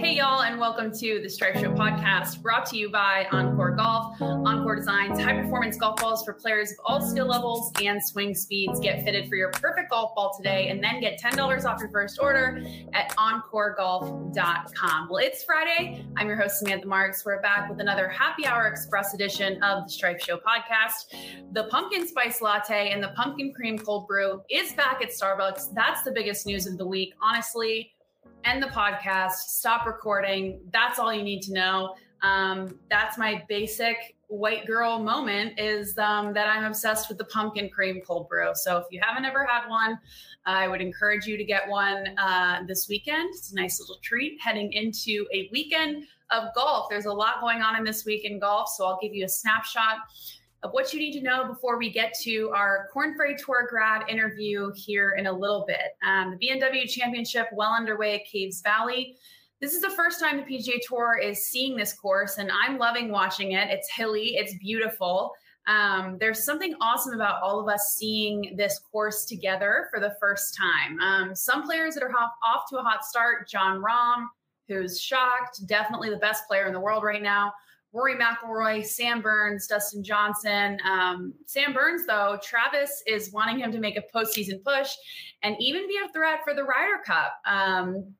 Hey, y'all, and welcome to the Stripe Show podcast brought to you by OnCore Golf. OnCore designs high performance golf balls for players of all skill levels and swing speeds. Get fitted for your perfect golf ball today and then get $10 off your first order at OnCoreGolf.com. Well, it's Friday. I'm your host, Samantha Marks. We're back with another happy hour express edition of the Stripe Show podcast. The pumpkin spice latte and the pumpkin cream cold brew is back at Starbucks. That's the biggest news of the week. Honestly, end the podcast, stop recording. That's all you need to know. Um, that's my basic white girl moment is um, that I'm obsessed with the pumpkin cream cold brew. So if you haven't ever had one, I would encourage you to get one uh, this weekend. It's a nice little treat heading into a weekend of golf. There's a lot going on in this week in golf, so I'll give you a snapshot of what you need to know before we get to our Korn Ferry Tour grad interview here in a little bit. Um, the BMW Championship well underway at Caves Valley. This is the first time the PGA Tour is seeing this course, and I'm loving watching it. It's hilly, it's beautiful. Um, there's something awesome about all of us seeing this course together for the first time. Um, some players that are off, off to a hot start, Jon Rahm, who's shocked, definitely the best player in the world right now. Rory McIlroy, Sam Burns, Dustin Johnson. Um, Sam Burns, though, Travis is wanting him to make a postseason push and even be a threat for the Ryder Cup. Um,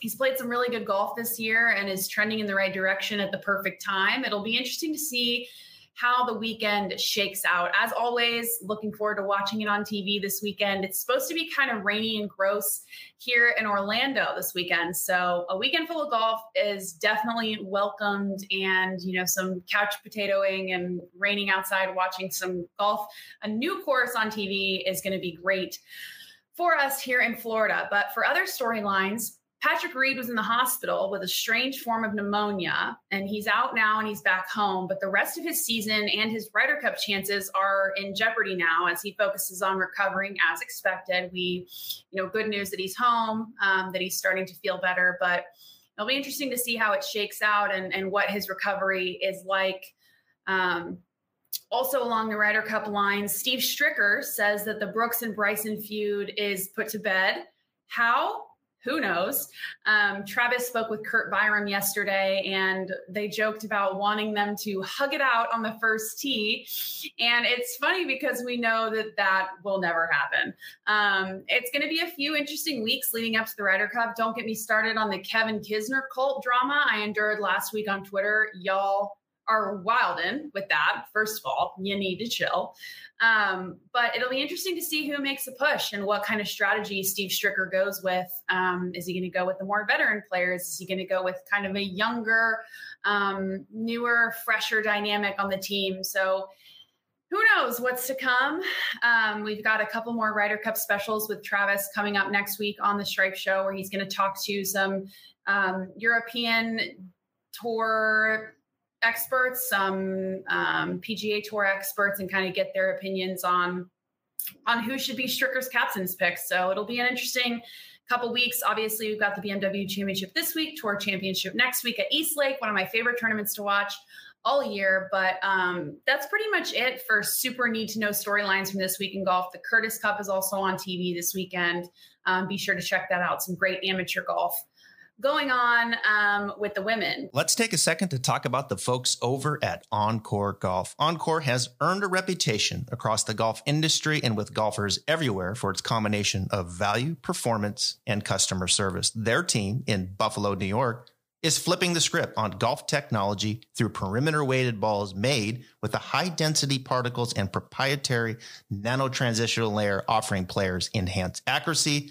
he's played some really good golf this year and is trending in the right direction at the perfect time. It'll be interesting to see how the weekend shakes out. As always, looking forward to watching it on TV this weekend. It's supposed to be kind of rainy and gross here in Orlando this weekend. So, a weekend full of golf is definitely welcomed and, you know, some couch potatoing and raining outside watching some golf. A new course on TV is going to be great for us here in Florida. But for other storylines, Patrick Reed was in the hospital with a strange form of pneumonia, and he's out now and he's back home. But the rest of his season and his Ryder Cup chances are in jeopardy now as he focuses on recovering as expected. We, you know, good news that he's home, um, that he's starting to feel better, but it'll be interesting to see how it shakes out and, and what his recovery is like. Um, also, along the Ryder Cup line, Steve Stricker says that the Brooks and Bryson feud is put to bed. How? Who knows? Um, Travis spoke with Kurt Byrum yesterday, and they joked about wanting them to hug it out on the first tee. And it's funny because we know that that will never happen. Um, it's going to be a few interesting weeks leading up to the Ryder Cup. Don't get me started on the Kevin Kisner cult drama I endured last week on Twitter. Y'all are wildin' with that. First of all, you need to chill. Um, but it'll be interesting to see who makes a push and what kind of strategy Steve Stricker goes with. Um, is he going to go with the more veteran players? Is he going to go with kind of a younger, um, newer, fresher dynamic on the team? So who knows what's to come? Um, we've got a couple more Ryder Cup specials with Travis coming up next week on the Stripe Show, where he's going to talk to some um, European tour experts, some um, PGA Tour experts, and kind of get their opinions on on who should be Stricker's captain's pick. So it'll be an interesting couple weeks. Obviously, we've got the BMW Championship this week, Tour Championship next week at East Lake, one of my favorite tournaments to watch all year. But um, that's pretty much it for super need to know storylines from this week in golf. The Curtis Cup is also on TV this weekend. Um, be sure to check that out. Some great amateur golf going on um, with the women. Let's take a second to talk about the folks over at OnCore Golf. OnCore has earned a reputation across the golf industry and with golfers everywhere for its combination of value, performance, and customer service. Their team in Buffalo, New York, is flipping the script on golf technology through perimeter weighted balls made with the high density particles and proprietary nano transitional layer offering players enhanced accuracy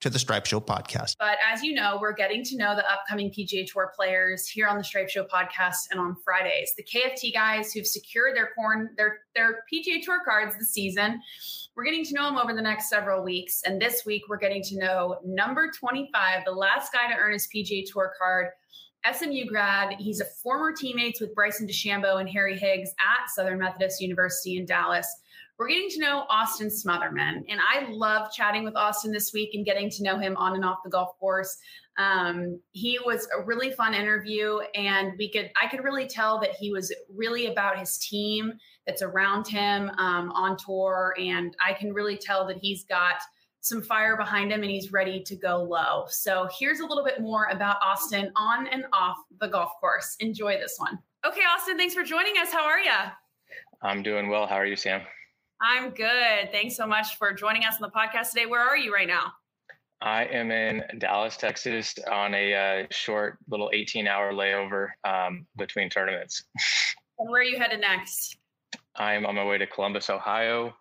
to the Stripe Show podcast. But as you know, we're getting to know the upcoming PGA Tour players here on the Stripe Show podcast and on Fridays. The KFT guys who've secured their corn their their PGA Tour cards this season. We're getting to know them over the next several weeks, and this week we're getting to know number 25, the last guy to earn his PGA Tour card. SMU grad. He's a former teammates with Bryson DeChambeau and Harry Higgs at Southern Methodist University in Dallas. We're getting to know Austin Smotherman, and I love chatting with Austin this week and getting to know him on and off the golf course. Um, he was a really fun interview, and we could I could really tell that he was really about his team that's around him um, on tour, and I can really tell that he's got some fire behind him and he's ready to go low. So here's a little bit more about Austin on and off the golf course. Enjoy this one. Okay, Austin, thanks for joining us. How are you? I'm doing well. How are you, Sam? I'm good. Thanks so much for joining us on the podcast today. Where are you right now? I am in Dallas, Texas, on a uh, short little 18 hour layover um, between tournaments. and where are you headed next? I'm on my way to Columbus, Ohio,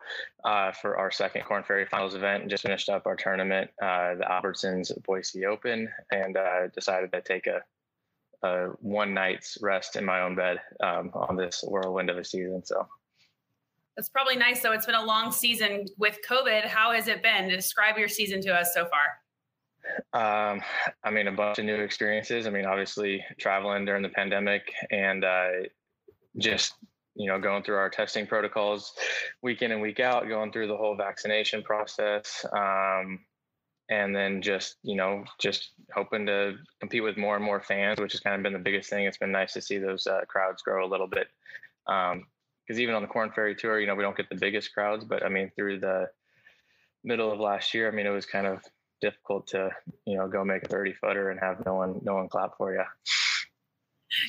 uh, for our second Korn Ferry Finals event. And just finished up our tournament, uh, the Albertsons Boise Open, and uh, decided to take a, a, one night's rest in my own bed um, on this whirlwind of a season. So that's probably nice. So it's been a long season with COVID. How has it been? Describe your season to us so far. Um, I mean, a bunch of new experiences. I mean, obviously traveling during the pandemic and uh, just you know going through our testing protocols week in and week out, going through the whole vaccination process. Um, and then just you know just hoping to compete with more and more fans which has kind of been the biggest thing it's been nice to see those uh, crowds grow a little bit um, because even on the Korn Ferry Tour, you know, we don't get the biggest crowds, but I mean, through the middle of last year, I mean, it was kind of difficult to, you know, go make a 30 footer and have no one, no one clap for you.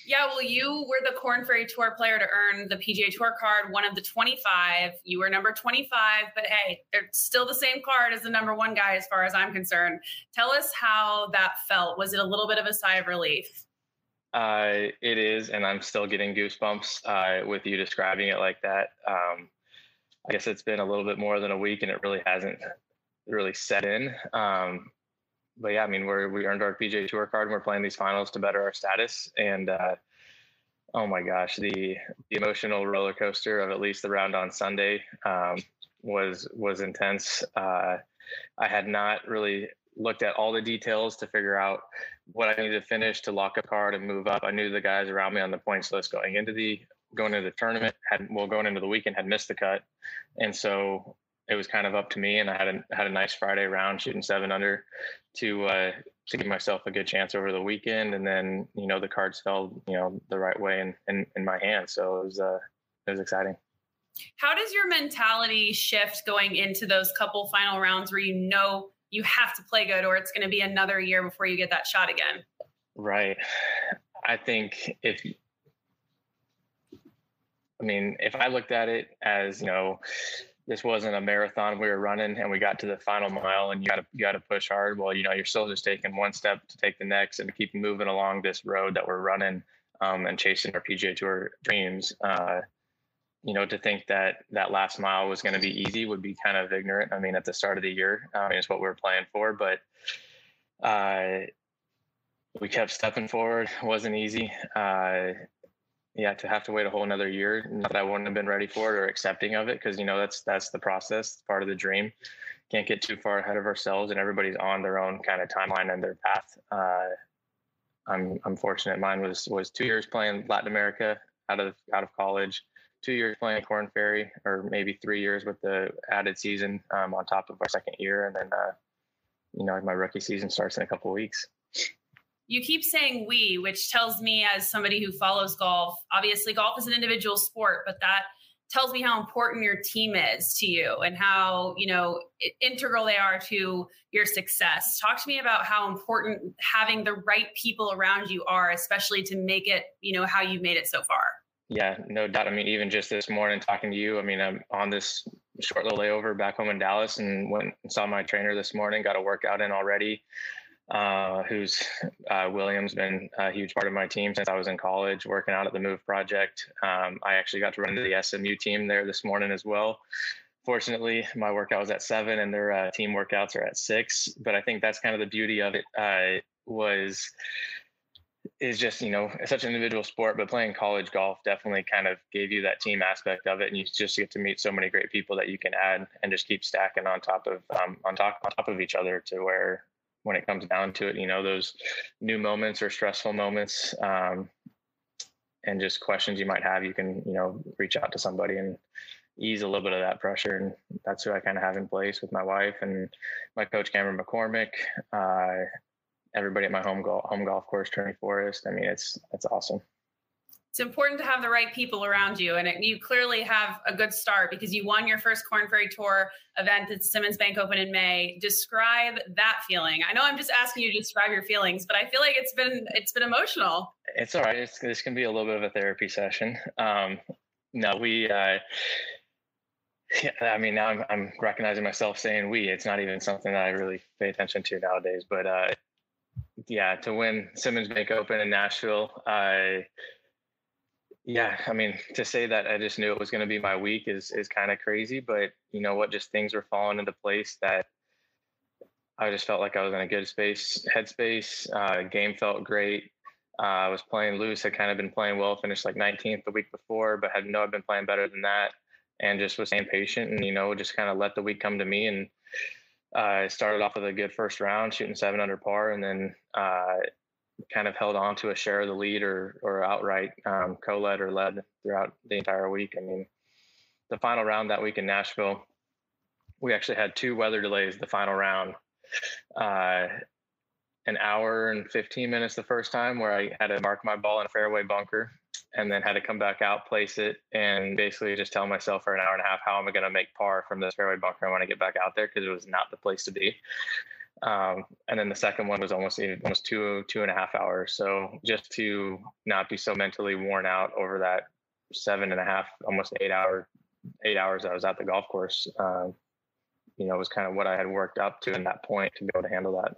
Yeah, well, you were the Korn Ferry Tour player to earn the PGA Tour card, one of the 25. You were number 25, but hey, they're still the same card as the number one guy, as far as I'm concerned. Tell us how that felt. Was it a little bit of a sigh of relief? Uh, it is, and I'm still getting goosebumps uh, with you describing it like that. Um, I guess it's been a little bit more than a week, and it really hasn't really set in. Um, but yeah, I mean, we're we earned our PGA Tour card, and we're playing these finals to better our status. And uh, oh my gosh, the, the emotional roller coaster of at least the round on Sunday um, was was intense. Uh, I had not really looked at all the details to figure out what I needed to finish to lock a card and move up. I knew the guys around me on the points list going into the going into the tournament had well going into the weekend had missed the cut, and so it was kind of up to me. And I had a had a nice Friday round shooting seven under to uh, to give myself a good chance over the weekend. And then you know the cards fell you know the right way in in, in my hand, so it was uh, it was exciting. How does your mentality shift going into those couple final rounds where you know you have to play good or it's going to be another year before you get that shot again. Right. I think if I mean, if I looked at it as, you know, this wasn't a marathon we were running and we got to the final mile and you got to you got to push hard well you know you're still just taking one step to take the next and to keep moving along this road that we're running um, and chasing our pga tour dreams uh, you know, to think that that last mile was going to be easy would be kind of ignorant. I mean, at the start of the year, I mean, it's what we were playing for, but uh, we kept stepping forward. It wasn't easy. Uh, yeah, to have to wait a whole another year, not that I wouldn't have been ready for it or accepting of it, because you know that's that's the process, part of the dream. Can't get too far ahead of ourselves, and everybody's on their own kind of timeline and their path. Uh, I'm I'm fortunate. Mine was was two years playing Latin America out of out of college two years playing Korn Ferry, or maybe three years with the added season um, on top of our second year, and then uh, you know my rookie season starts in a couple weeks. You keep saying we, which tells me as somebody who follows golf, obviously golf is an individual sport, but that tells me how important your team is to you and how you know integral they are to your success talk to me about how important having the right people around you are especially to make it you know how you've made it so far yeah, no doubt. I mean, even just this morning talking to you, I mean, I'm on this short little layover back home in Dallas and went and saw my trainer this morning, got a workout in already. Uh, who's uh, Williams been a huge part of my team since I was in college, working out at the Move Project. Um, I actually got to run into the SMU team there this morning as well. Fortunately, my workout was at seven, and their uh, team workouts are at six. But I think that's kind of the beauty of it. Uh, was is just you know such an individual sport but playing college golf definitely kind of gave you that team aspect of it and you just get to meet so many great people that you can add and just keep stacking on top of um, on top on top of each other to where when it comes down to it. You know, those new moments or stressful moments, um, and just questions you might have, you can you know reach out to somebody and ease a little bit of that pressure. And that's who I kind of have in place with my wife and my coach Cameron McCormick. Uh, everybody at my home golf home golf course, Trinity Forest. I mean, it's it's awesome it's important to have the right people around you. And it, you clearly have a good start because you won your first Korn Ferry Tour event at Simmons Bank Open in May. Describe that feeling. I know I'm just asking you to describe your feelings, but I feel like it's been it's been emotional. It's all right. It's, this can be a little bit of a therapy session. Um, no, we. Uh, yeah, I mean, now I'm, I'm recognizing myself saying we. It's not even something that I really pay attention to nowadays. But uh, yeah, to win Simmons Bank Open in Nashville, I yeah, I mean, to say that I just knew it was going to be my week is is kind of crazy, but you know what? Just things were falling into place that I just felt like I was in a good space, headspace. Uh, game felt great. Uh, I was playing loose. Had kind of been playing well. Finished like 19th the week before, but had know I've been playing better than that, and just was staying patient and you know just kind of let the week come to me. And I started off with a good first round, shooting seven under par, and then uh, kind of held on to a share of the lead or or outright um, co-led or led throughout the entire week. I mean, the final round that week in Nashville, we actually had two weather delays. The final round, uh, an hour and 15 minutes the first time, where I had to mark my ball in a fairway bunker, and then had to come back out, place it, and basically just tell myself for an hour and a half how am I going to make par from this fairway bunker I get back out there because it was not the place to be. Um, and then the second one was almost almost two two and a half hours. So just to not be so mentally worn out over that seven and a half, almost eight hour eight hours I was at the golf course, um, you know, was kind of what I had worked up to in that point to be able to handle that.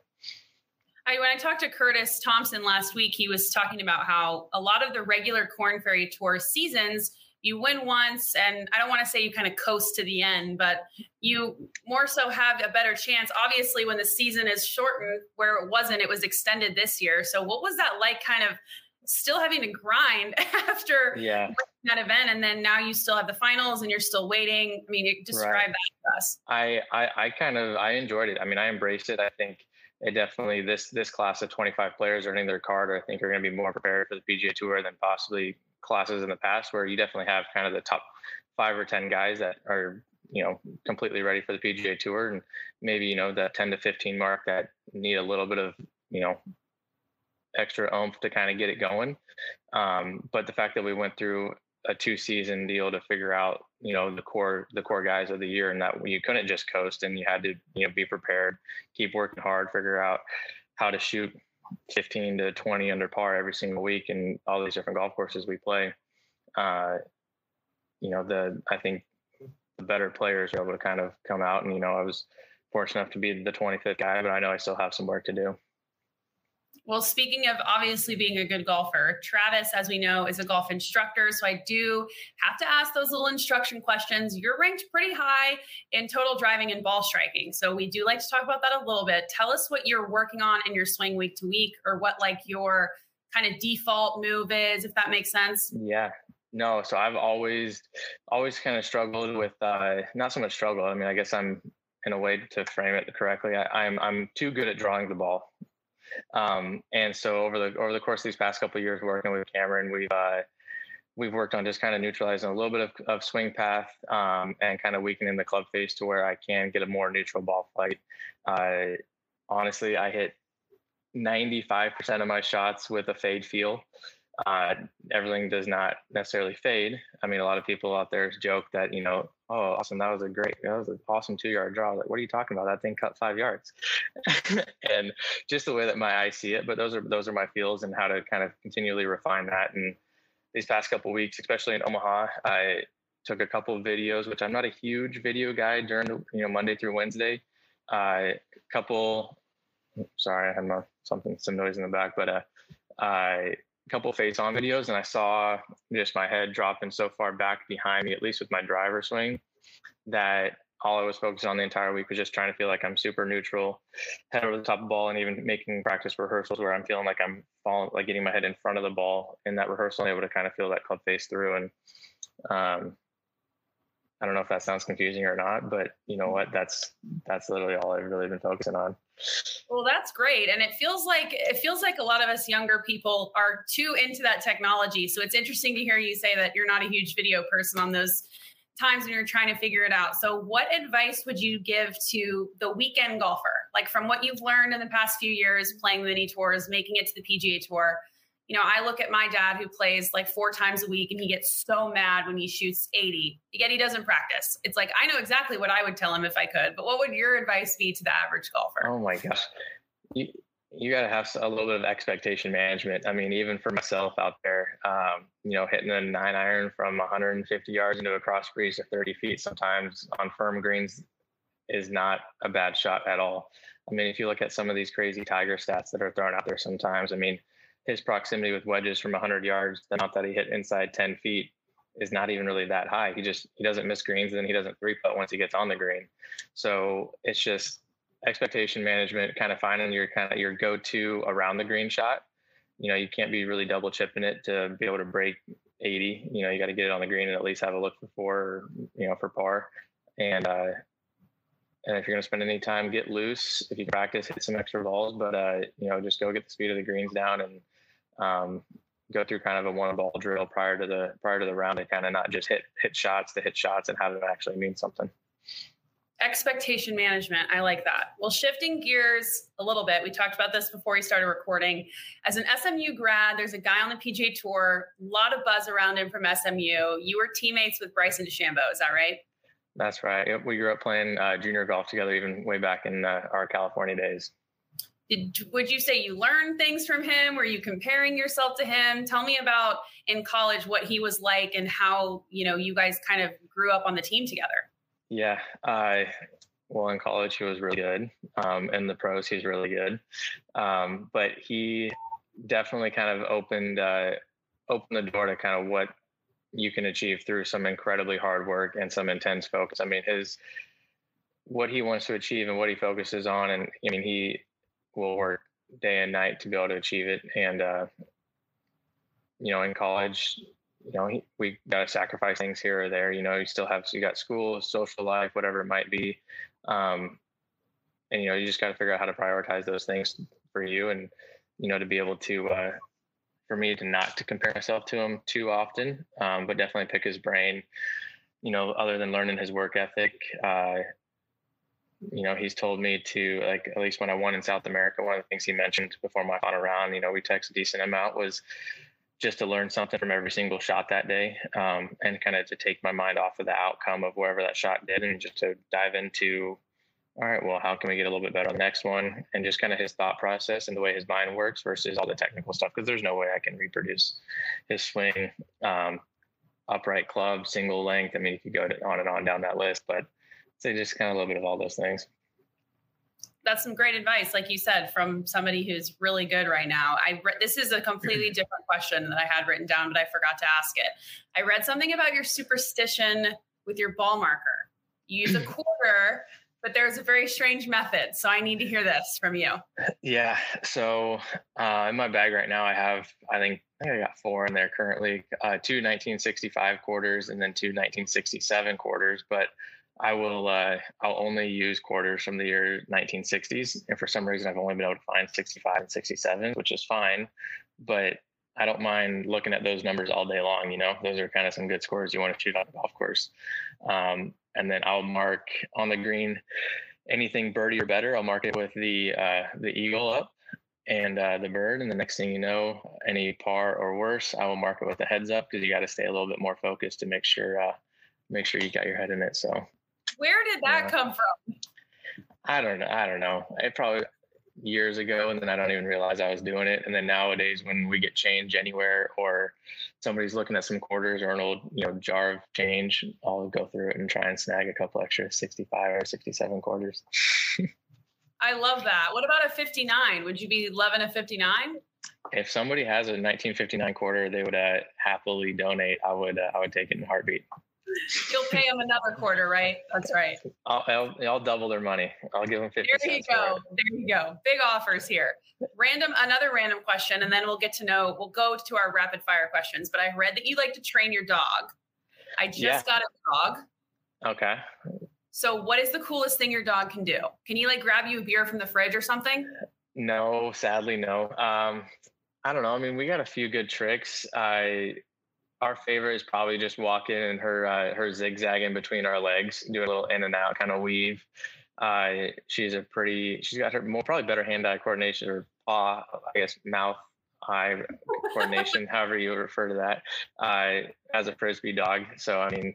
I, when I talked to Curtis Thompson last week, he was talking about how a lot of the regular Korn Ferry Tour seasons you win once and i don't want to say you kind of coast to the end but you more so have a better chance. Obviously when the season is shortened where it wasn't it was extended this year. So what was that like kind of still having to grind after yeah. that event and then now you still have the finals and you're still waiting? I mean describe right. that to us. I, I i kind of i enjoyed it. I mean i embraced it. I think it definitely this this class of 25 players earning their card i think are going to be more prepared for the pga tour than possibly classes in the past where you definitely have kind of the top five or 10 guys that are, you know, completely ready for the PGA Tour and maybe, you know, that 10 to 15 mark that need a little bit of, you know, extra oomph to kind of get it going. Um, but the fact that we went through a two season deal to figure out, you know, the core the core guys of the year and that you couldn't just coast and you had to, you know, be prepared, keep working hard, figure out how to shoot 15 to 20 under par every single week and all these different golf courses we play. Uh, you know, the I think the better players are able to kind of come out and you know I was fortunate enough to be the 25th guy, but I know I still have some work to do. Well, speaking of obviously being a good golfer, Travis, as we know, is a golf instructor. So I do have to ask those little instruction questions. You're ranked pretty high in total driving and ball striking. So we do like to talk about that a little bit. Tell us what you're working on in your swing week to week or what like your kind of default move is, if that makes sense. Yeah. No, so I've always always kind of struggled with uh not so much struggle. I mean, I guess I'm in a way to frame it correctly. I, I'm I'm too good at drawing the ball. Um, and so over the over the course of these past couple years working with Cameron, we've uh, we've worked on just kind of neutralizing a little bit of, of swing path um, and kind of weakening the club face to where I can get a more neutral ball flight. Uh, honestly, I hit 95% of my shots with a fade feel. Uh, everything does not necessarily fade. I mean, a lot of people out there joke that, you know, oh, awesome, that was a great, that was an awesome two yard draw. Like, what are you talking about? That thing cut five yards. and just the way that my eyes see it, but those are, those are my feels and how to kind of continually refine that. And these past couple weeks, especially in Omaha, I took a couple of videos, which I'm not a huge video guy during you know, Monday through Wednesday. A uh, couple, sorry, I had my, something, some noise in the back, but, uh, I couple face on videos and I saw just my head dropping so far back behind me, at least with my driver swing, that all I was focused on the entire week was just trying to feel like I'm super neutral, head over the top of the ball, and even making practice rehearsals where I'm feeling like I'm falling, like getting my head in front of the ball in that rehearsal, and able to kind of feel that club face through. And um, I don't know if that sounds confusing or not, but you know what? That's that's literally all I've really been focusing on. Well, that's great. And it feels like it feels like a lot of us younger people are too into that technology. So it's interesting to hear you say that you're not a huge video person on those times when you're trying to figure it out. So what advice would you give to the weekend golfer? Like from what you've learned in the past few years playing mini tours, making it to the PGA tour, you know, I look at my dad who plays like four times a week and he gets so mad when he shoots 80, yet he doesn't practice. It's like, I know exactly what I would tell him if I could, but what would your advice be to the average golfer? Oh my gosh. You, you got to have a little bit of expectation management. I mean, even for myself out there, um, you know, hitting a nine iron from 150 yards into a cross breeze to 30 feet sometimes on firm greens is not a bad shot at all. I mean, if you look at some of these crazy Tiger stats that are thrown out there sometimes, I mean, his proximity with wedges from 100 yards, the amount that he hit inside 10 feet is not even really that high. He just he doesn't miss greens and then he doesn't three putt once he gets on the green. So it's just expectation management, kind of finding your kind of your go-to around the green shot. You know, you can't be really double chipping it to be able to break 80. You know, you got to get it on the green and at least have a look for four, you know, for par. And uh, and if you're going to spend any time, get loose. If you practice, hit some extra balls, but uh, you know, just go get the speed of the greens down and um, go through kind of a one ball drill prior to the prior to the round and kind of not just hit hit shots to hit shots and have them actually mean something. Expectation management. I like that. Well, shifting gears a little bit, we talked about this before we started recording. As an SMU grad, there's a guy on the PGA Tour, a lot of buzz around him from SMU. You were teammates with Bryson DeChambeau, is that right? That's right. Yep, we grew up playing uh, junior golf together, even way back in uh, our California days. Did, would you say you learned things from him? Were you comparing yourself to him? Tell me about in college what he was like and how you know you guys kind of grew up on the team together. Yeah, I well in college he was really good, um, in the pros he's really good, um, but he definitely kind of opened uh, opened the door to kind of what you can achieve through some incredibly hard work and some intense focus. I mean his what he wants to achieve and what he focuses on, and I mean he will work day and night to be able to achieve it. And, uh, you know, in college, you know, we got to sacrifice things here or there. You know, you still have, you got school, social life, whatever it might be. Um, and, you know, you just got to figure out how to prioritize those things for you and, you know, to be able to, uh, for me to not to compare myself to him too often, um, but definitely pick his brain. You know, other than learning his work ethic, uh, you know, he's told me to like at least when I won in South America, one of the things he mentioned before my final round, you know, we texted a decent amount was just to learn something from every single shot that day, um, and kind of to take my mind off of the outcome of wherever that shot did, and just to dive into, all right, well, how can we get a little bit better on the next one, and just kind of his thought process and the way his mind works versus all the technical stuff, because there's no way I can reproduce his swing, um, upright club, single length. I mean, you could go on and on down that list, but so just kind of a little bit of all those things. That's some great advice, like you said, from somebody who's really good right now. I re- this is a completely different question that I had written down, but I forgot to ask it. I read something about your superstition with your ball marker. You use a quarter, but there's a very strange method. So I need to hear this from you. Yeah. So uh, in my bag right now, I have I think I think I got four in there currently. Uh, two 1965 quarters and then two 1967 quarters, but I will uh, I'll only use quarters from the year 1960s, and for some reason I've only been able to find 65 and 67, which is fine. But I don't mind looking at those numbers all day long. You know, those are kind of some good scores you want to shoot on a golf course. Um, and then I'll mark on the green anything birdie or better. I'll mark it with the uh, the eagle up and uh, the bird. And the next thing you know, any par or worse, I will mark it with the heads up because you got to stay a little bit more focused to make sure uh, make sure you got your head in it. So where did that come from? I don't know. I don't know. It probably years ago, and then I don't even realize I was doing it. And then nowadays, when we get change anywhere, or somebody's looking at some quarters or an old, you know, jar of change, I'll go through it and try and snag a couple extra 65 or 67 quarters. I love that. What about a 59? Would you be loving a 59? If somebody has a 1959 quarter, they would uh, happily donate. I would. Uh, I would take it in a heartbeat. You'll pay them another quarter, right? That's right. I'll, I'll, I'll double their money. I'll give them 50 There you go. There you go. Big offers here. Random, another random question, and then we'll get to know, we'll go to our rapid fire questions. But I read that you like to train your dog. I just yeah. got a dog. Okay. So, what is the coolest thing your dog can do? Can he like grab you a beer from the fridge or something? No, sadly, no. Um, I don't know. I mean, we got a few good tricks. I our favorite is probably just walking and her uh, her zigzagging between our legs, doing a little in and out kind of weave. Uh, she's a pretty. She's got her more probably better hand-eye coordination or paw, I guess, mouth eye coordination, however you refer to that, uh, as a frisbee dog. So I mean,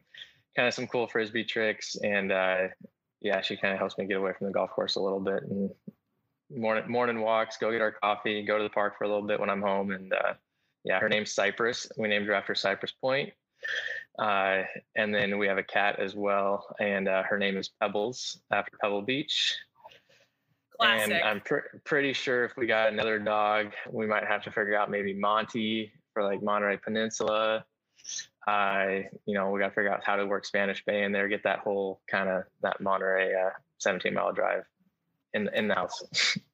kind of some cool frisbee tricks, and uh, yeah, she kind of helps me get away from the golf course a little bit and morning morning walks, go get our coffee, go to the park for a little bit when I'm home, and uh, yeah, her name's Cypress. We named her after Cypress Point. Uh, and then we have a cat as well, and uh, her name is Pebbles after Pebble Beach. Classic. And I'm pr- pretty sure if we got another dog, we might have to figure out maybe Monty for like Monterey Peninsula. Uh, you know, we got to figure out how to work Spanish Bay in there, get that whole kind of that Monterey uh, 17 mile drive in in the house.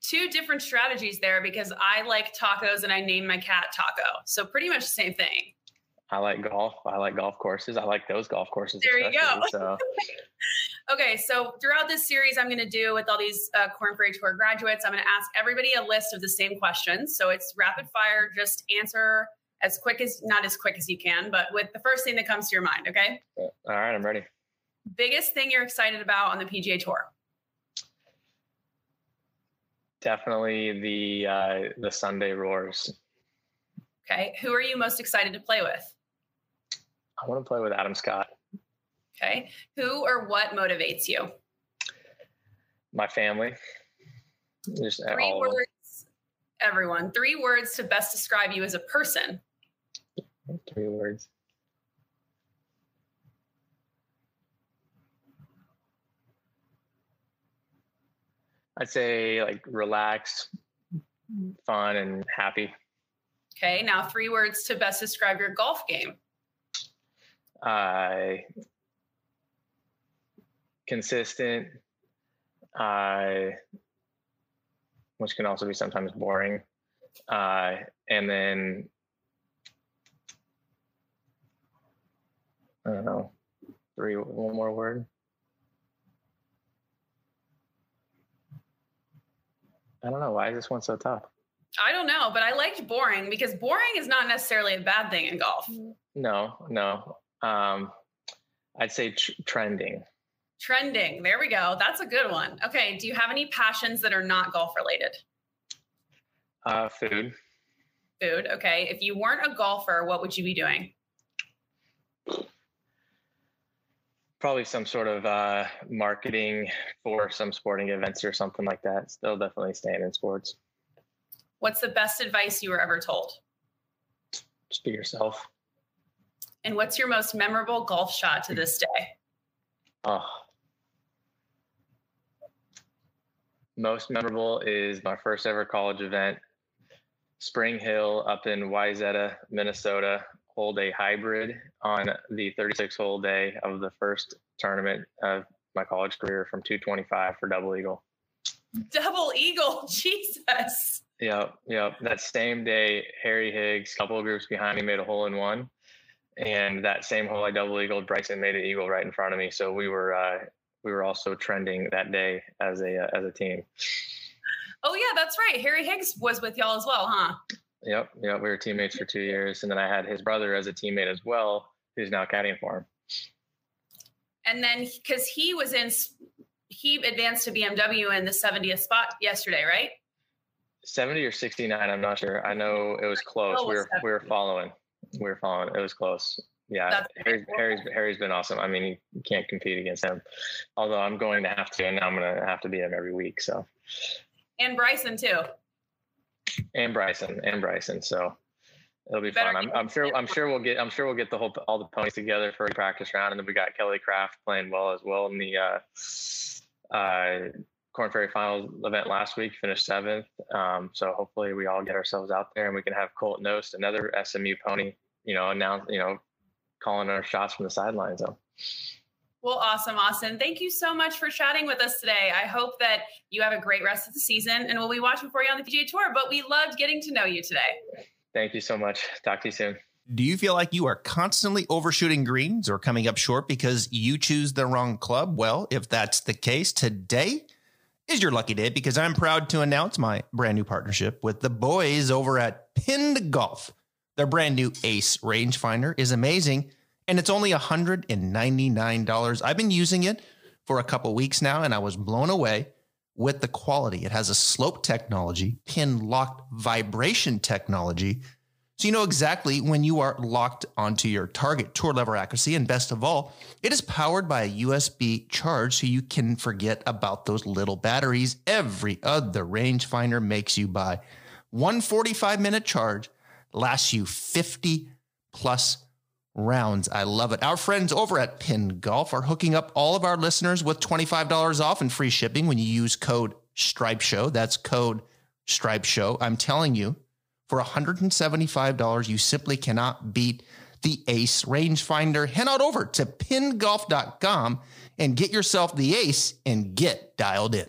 Two different strategies there because I like tacos and I named my cat Taco. So pretty much the same thing. I like golf. I like golf courses. I like those golf courses. There you go. So. okay, so throughout this series, I'm going to do with all these uh, Korn Ferry Tour graduates, I'm going to ask everybody a list of the same questions. So it's rapid fire. Just answer as quick as not as quick as you can, but with the first thing that comes to your mind. Okay. All right, I'm ready. Biggest thing you're excited about on the PGA Tour? Definitely the uh, the Sunday roars. Okay. Who are you most excited to play with? I want to play with Adam Scott. Okay. Who or what motivates you? My family. Just three words. Everyone, three words to best describe you as a person. Three words. I'd say like relaxed, fun, and happy. Okay, now three words to best describe your golf game. Uh, consistent, uh, which can also be sometimes boring. Uh, and then, I don't know, three, one more word. I don't know. Why is this one so tough? I don't know, but I liked boring because boring is not necessarily a bad thing in golf. No, no. Um, I'd say tr- trending. Trending. There we go. That's a good one. Okay. Do you have any passions that are not golf related? Uh, food. Food. Okay. If you weren't a golfer, what would you be doing? Probably some sort of uh, marketing for some sporting events or something like that. Still definitely staying in sports. What's the best advice you were ever told? Just be yourself. And what's your most memorable golf shot to this day? Oh. Most memorable is my first ever college event, Spring Hill up in Wayzata, Minnesota hold a hybrid on the 36 hole day of the first tournament of my college career from 225 for double eagle. Double eagle, Jesus. Yep, yep. That same day, Harry Higgs, a couple of groups behind me, made a hole in one, and that same hole I double eagle, Bryson made an eagle right in front of me. So we were uh, we were also trending that day as a uh, as a team. Oh yeah, that's right. Harry Higgs was with y'all as well, huh? Yep, yep. We were teammates for two years, and then I had his brother as a teammate as well, who's now caddying for him. And then, because he was in, he advanced to BMW in the 70th spot yesterday, right? 70 or 69, I'm not sure. I know it was close. Oh, we were 70. we were following. We were following. It was close. Yeah, Harry's, Harry's Harry's been awesome. I mean, you can't compete against him. Although I'm going to have to, and I'm going to have to beat him every week. So. And Bryson too and Bryson and Bryson. So it'll be fun. I'm, I'm, sure. I'm sure we'll get. I'm sure we'll get the whole all the ponies together for a practice round, and then we got Kelly Kraft playing well as well in the uh, uh, Korn Ferry Finals event last week. Finished seventh. Um, so hopefully we all get ourselves out there, and we can have Colt Knost, another SMU pony. You know, announce. You know, calling our shots from the sidelines. So. Well, awesome, Austin. Thank you so much for chatting with us today. I hope that you have a great rest of the season and we'll be watching for you on the PGA Tour. But we loved getting to know you today. Thank you so much. Talk to you soon. Do you feel like you are constantly overshooting greens or coming up short because you choose the wrong club? Well, if that's the case, today is your lucky day because I'm proud to announce my brand new partnership with the boys over at Pinned Golf. Their brand new Ace rangefinder is amazing and it's only $199. I've been using it for a couple weeks now and I was blown away with the quality. It has a slope technology, pin locked vibration technology so you know exactly when you are locked onto your target tour level accuracy. And best of all, it is powered by a USB charge so you can forget about those little batteries every other rangefinder makes you buy. One 45 minute charge lasts you 50 plus rounds. I love it. Our friends over at Pinned Golf are hooking up all of our listeners with $25 off and free shipping when you use code Stripe Show. That's code Stripe Show. I'm telling you, for $175, you simply cannot beat the Ace rangefinder. Head on over to pinnedgolf.com and get yourself the Ace and get dialed in.